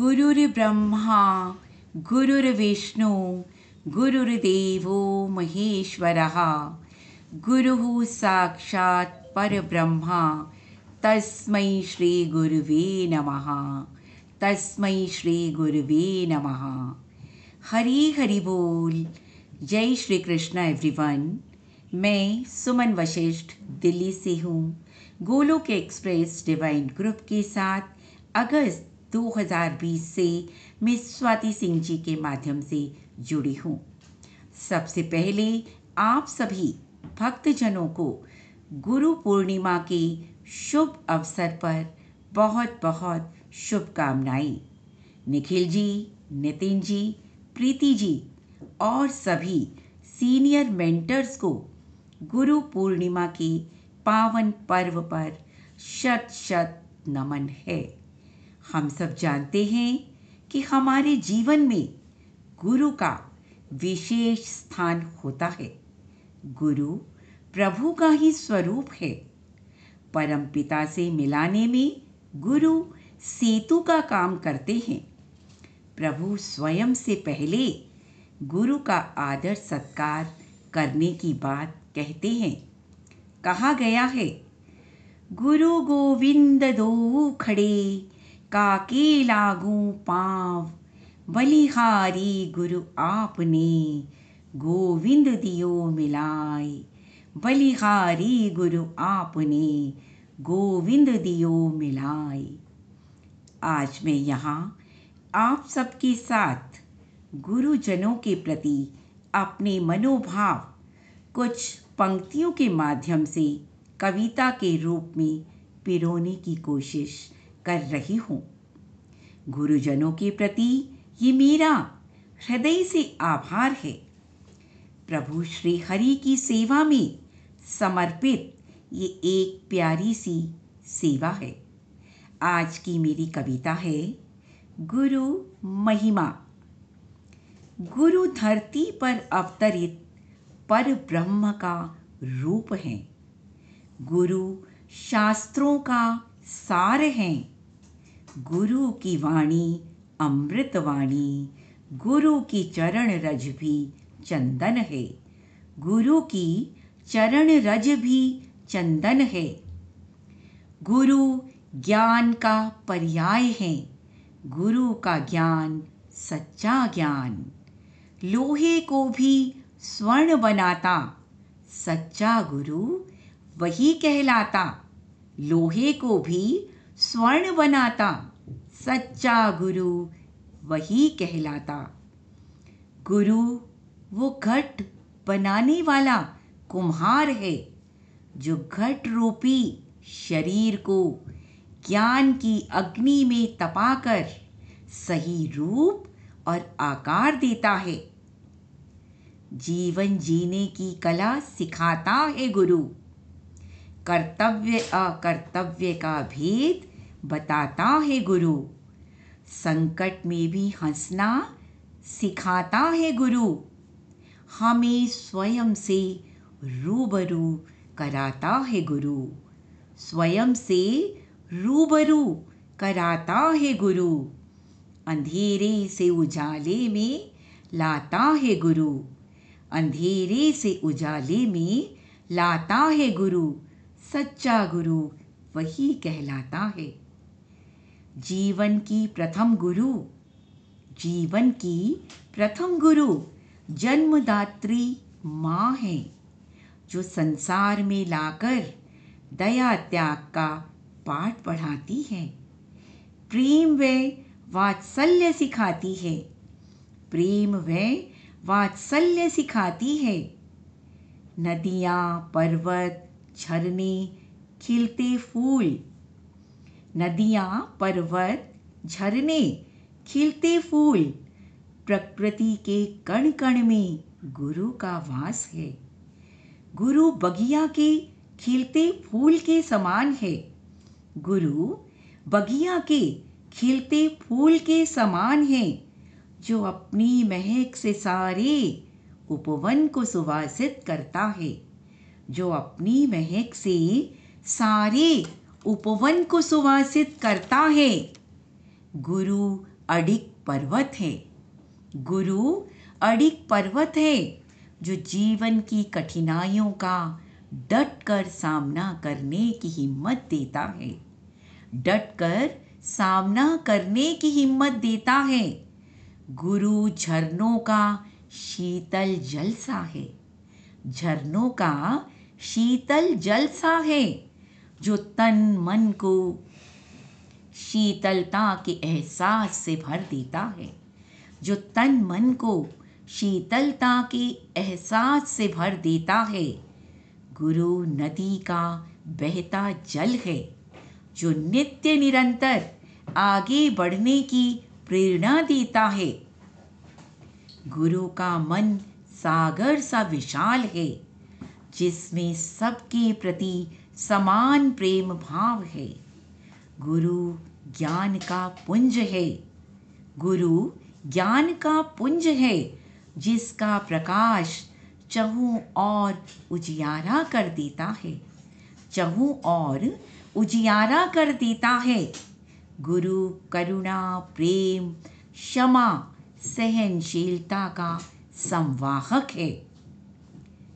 गुरुर्ब्रह्मा गुरुर्विष्णु गुरुर्देवो महेश्वरः। गुरुः साक्षात् परब्रह्मा, तस्मै श्रीगुरुवे नमः। तस्मै श्रीगुरुवे नमः। हरी हरि बोल। जय श्री कृष्ण एवरीवन मैं सुमन वशिष्ठ, दिल्ली से हूँ। गोलोक एक्सप्रेस डिवाइन ग्रुप के साथ अगस्त 2020 से मैं स्वाति सिंह जी के माध्यम से जुड़ी हूँ। सबसे पहले आप सभी भक्तजनों को गुरु पूर्णिमा के शुभ अवसर पर बहुत बहुत शुभकामनाएँ। निखिल जी, नितिन जी, प्रीति जी और सभी सीनियर मेंटर्स को गुरु पूर्णिमा के पावन पर्व पर शत शत नमन है। हम सब जानते हैं कि हमारे जीवन में गुरु का विशेष स्थान होता है। गुरु प्रभु का ही स्वरूप है। परम पिता से मिलाने में गुरु सेतु का काम करते हैं। प्रभु स्वयं से पहले गुरु का आदर सत्कार करने की बात कहते हैं। कहा गया है, गुरु गोविंद दो खड़े काके लागू पाव? बलिहारी गुरु आपने गोविंद दियो मिलाए बलिहारी गुरु आपने गोविंद दियो मिलाए आज मैं यहाँ आप सबके साथ गुरुजनों के प्रति अपने मनोभाव, कुछ पंक्तियों के माध्यम से कविता के रूप में पिरोने की कोशिश कर रही हूँ। गुरुजनों के प्रति ये मेरा हृदय से आभार है। प्रभु श्री हरि की सेवा में समर्पित ये एक प्यारी सी सेवा है। आज की मेरी कविता है, गुरु महिमा। गुरु धरती पर अवतरित पर ब्रह्म का रूप है। गुरु शास्त्रों का सार हैं। गुरु की वाणी, अमृत वाणी, गुरु की चरण रज भी चंदन है। गुरु की चरण रज भी चंदन है। गुरु ज्ञान का पर्याय है। गुरु का ज्ञान सच्चा ज्ञान। लोहे को भी स्वर्ण बनाता। सच्चा गुरु वही कहलाता। लोहे को भी स्वर्ण बनाता सच्चा गुरु वही कहलाता। गुरु वो घट बनाने वाला कुम्हार है, जो घट रूपी शरीर को ज्ञान की अग्नि में तपाकर सही रूप और आकार देता है। जीवन जीने की कला सिखाता है गुरु। कर्तव्य अकर्तव्य का भेद बताता है गुरु। संकट में भी हंसना सिखाता है गुरु। हमें स्वयं से रूबरू कराता है गुरु। स्वयं से रूबरू कराता है गुरु। अंधेरे से उजाले में लाता है गुरु। अंधेरे से उजाले में लाता है गुरु। सच्चा गुरु वही कहलाता है। जीवन की प्रथम गुरु। जीवन की प्रथम गुरु जन्मदात्री माँ है, जो संसार में लाकर दया त्याग का पाठ पढ़ाती है। प्रेम व वात्सल्य सिखाती है। प्रेम व वात्सल्य सिखाती है। नदियाँ, पर्वत, झरने, खिलते फूल नदियाँ, पर्वत, झरने, खिलते फूल, प्रकृति के कण कण में गुरु का वास है। गुरु बगिया के खिलते फूल के समान है। गुरु बगिया के खिलते फूल के समान है, जो अपनी महक से सारे उपवन को सुवासित करता है, जो अपनी महक से सारे उपवन को सुवासित करता है। गुरु अडिक पर्वत है। गुरु अडिक पर्वत है, जो जीवन की कठिनाइयों का डट कर सामना करने की हिम्मत देता है। डट कर सामना करने की हिम्मत देता है। गुरु झरनों का शीतल जलसा है। झरनों का शीतल जलसा है। जो तन मन को शीतलता के एहसास से भर देता है, जो तन मन को शीतलता के एहसास से भर देता है, गुरु नदी का बहता जल है, जो नित्य निरंतर आगे बढ़ने की प्रेरणा देता है। गुरु का मन सागर सा विशाल है, जिसमें सबके प्रति समान प्रेम भाव है। गुरु ज्ञान का पुंज है। गुरु ज्ञान का पुंज है, जिसका प्रकाश चहु और उजियारा कर देता है। चहु और उजियारा कर देता है। गुरु करुणा, प्रेम, क्षमा, सहनशीलता का संवाहक है।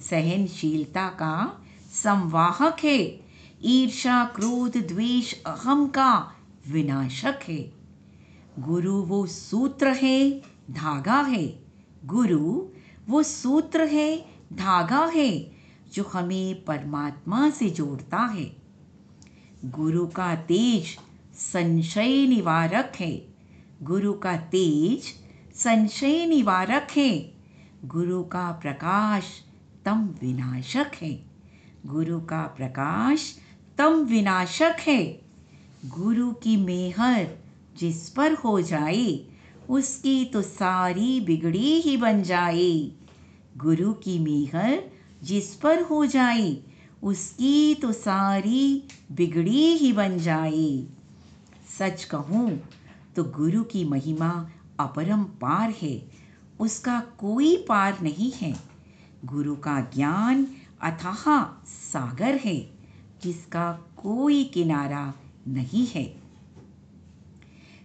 सहनशीलता का संवाहक है। ईर्षा क्रोध, द्वेष, अहम का विनाशक है। गुरु वो सूत्र है, धागा है। गुरु वो सूत्र है, धागा है, जो हमें परमात्मा से जोड़ता है। गुरु का तेज संशय निवारक है। गुरु का तेज संशय निवारक है। गुरु का प्रकाश तम विनाशक है। गुरु का प्रकाश तम विनाशक है। गुरु की मेहर जिस पर हो जाए, उसकी तो सारी बिगड़ी ही बन जाए। गुरु की मेहर जिस पर हो जाए, उसकी तो सारी बिगड़ी ही बन जाए। सच कहूँ तो गुरु की महिमा अपरंपार है, उसका कोई पार नहीं है। गुरु का ज्ञान अथाह सागर है, जिसका कोई किनारा नहीं है।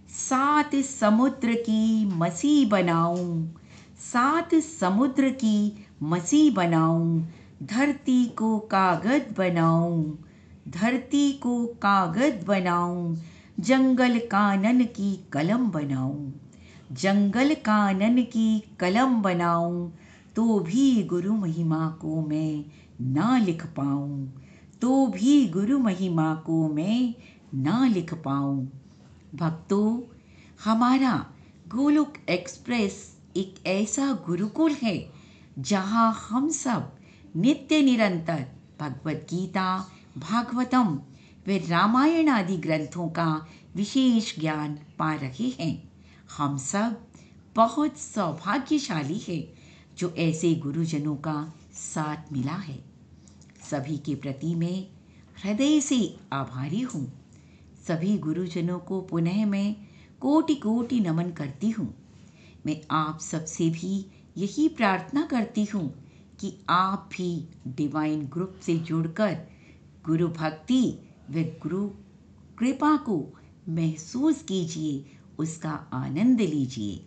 सात समुद्र की मसी बनाऊँ, सात समुद्र की मसी बनाऊँ, धरती को कागज़ बनाऊँ, धरती को कागज़ बनाऊँ, जंगल कानन की कलम बनाऊँ, जंगल कानन की कलम बनाऊँ तो भी गुरु महिमा को मैं ना लिख पाऊँ तो भी गुरु महिमा को मैं ना लिख पाऊँ। भक्तों, हमारा गोलोक एक्सप्रेस एक ऐसा गुरुकुल है, जहाँ हम सब नित्य निरंतर भगवत गीता, भागवतम व रामायण आदि ग्रंथों का विशेष ज्ञान पा रहे हैं। हम सब बहुत सौभाग्यशाली है। जो ऐसे गुरुजनों का साथ मिला है। सभी के प्रति मैं हृदय से आभारी हूँ। सभी गुरुजनों को पुनः मैं कोटि कोटि नमन करती हूँ। मैं आप सबसे भी यही प्रार्थना करती हूँ कि आप भी डिवाइन ग्रुप से जुड़कर गुरु भक्ति व गुरु कृपा को महसूस कीजिए, उसका आनंद लीजिए।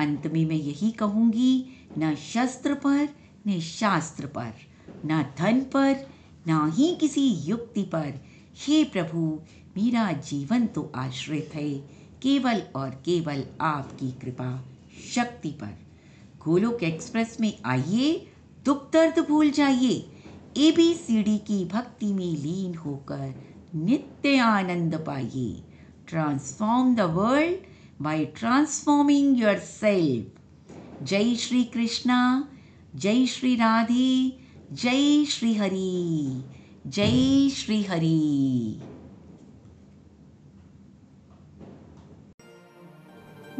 अंत में मैं यही कहूँगी, न शस्त्र पर, न शास्त्र पर, न धन पर, ना ही किसी युक्ति पर। हे प्रभु, मेरा जीवन तो आश्रित है, केवल और केवल आपकी कृपा, शक्ति पर। गोलोक एक्सप्रेस में आइए, दुख दर्द भूल जाइए। ए बी सी डी की भक्ति में लीन होकर नित्य आनंद पाइए। Transform the world transforming yourself जय श्री कृष्णा जय श्री राधे जय श्री हरि जय श्री हरि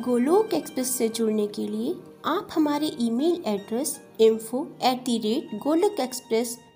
गोलोक एक्सप्रेस से जुड़ने के लिए आप हमारे email address info at the rate Golok express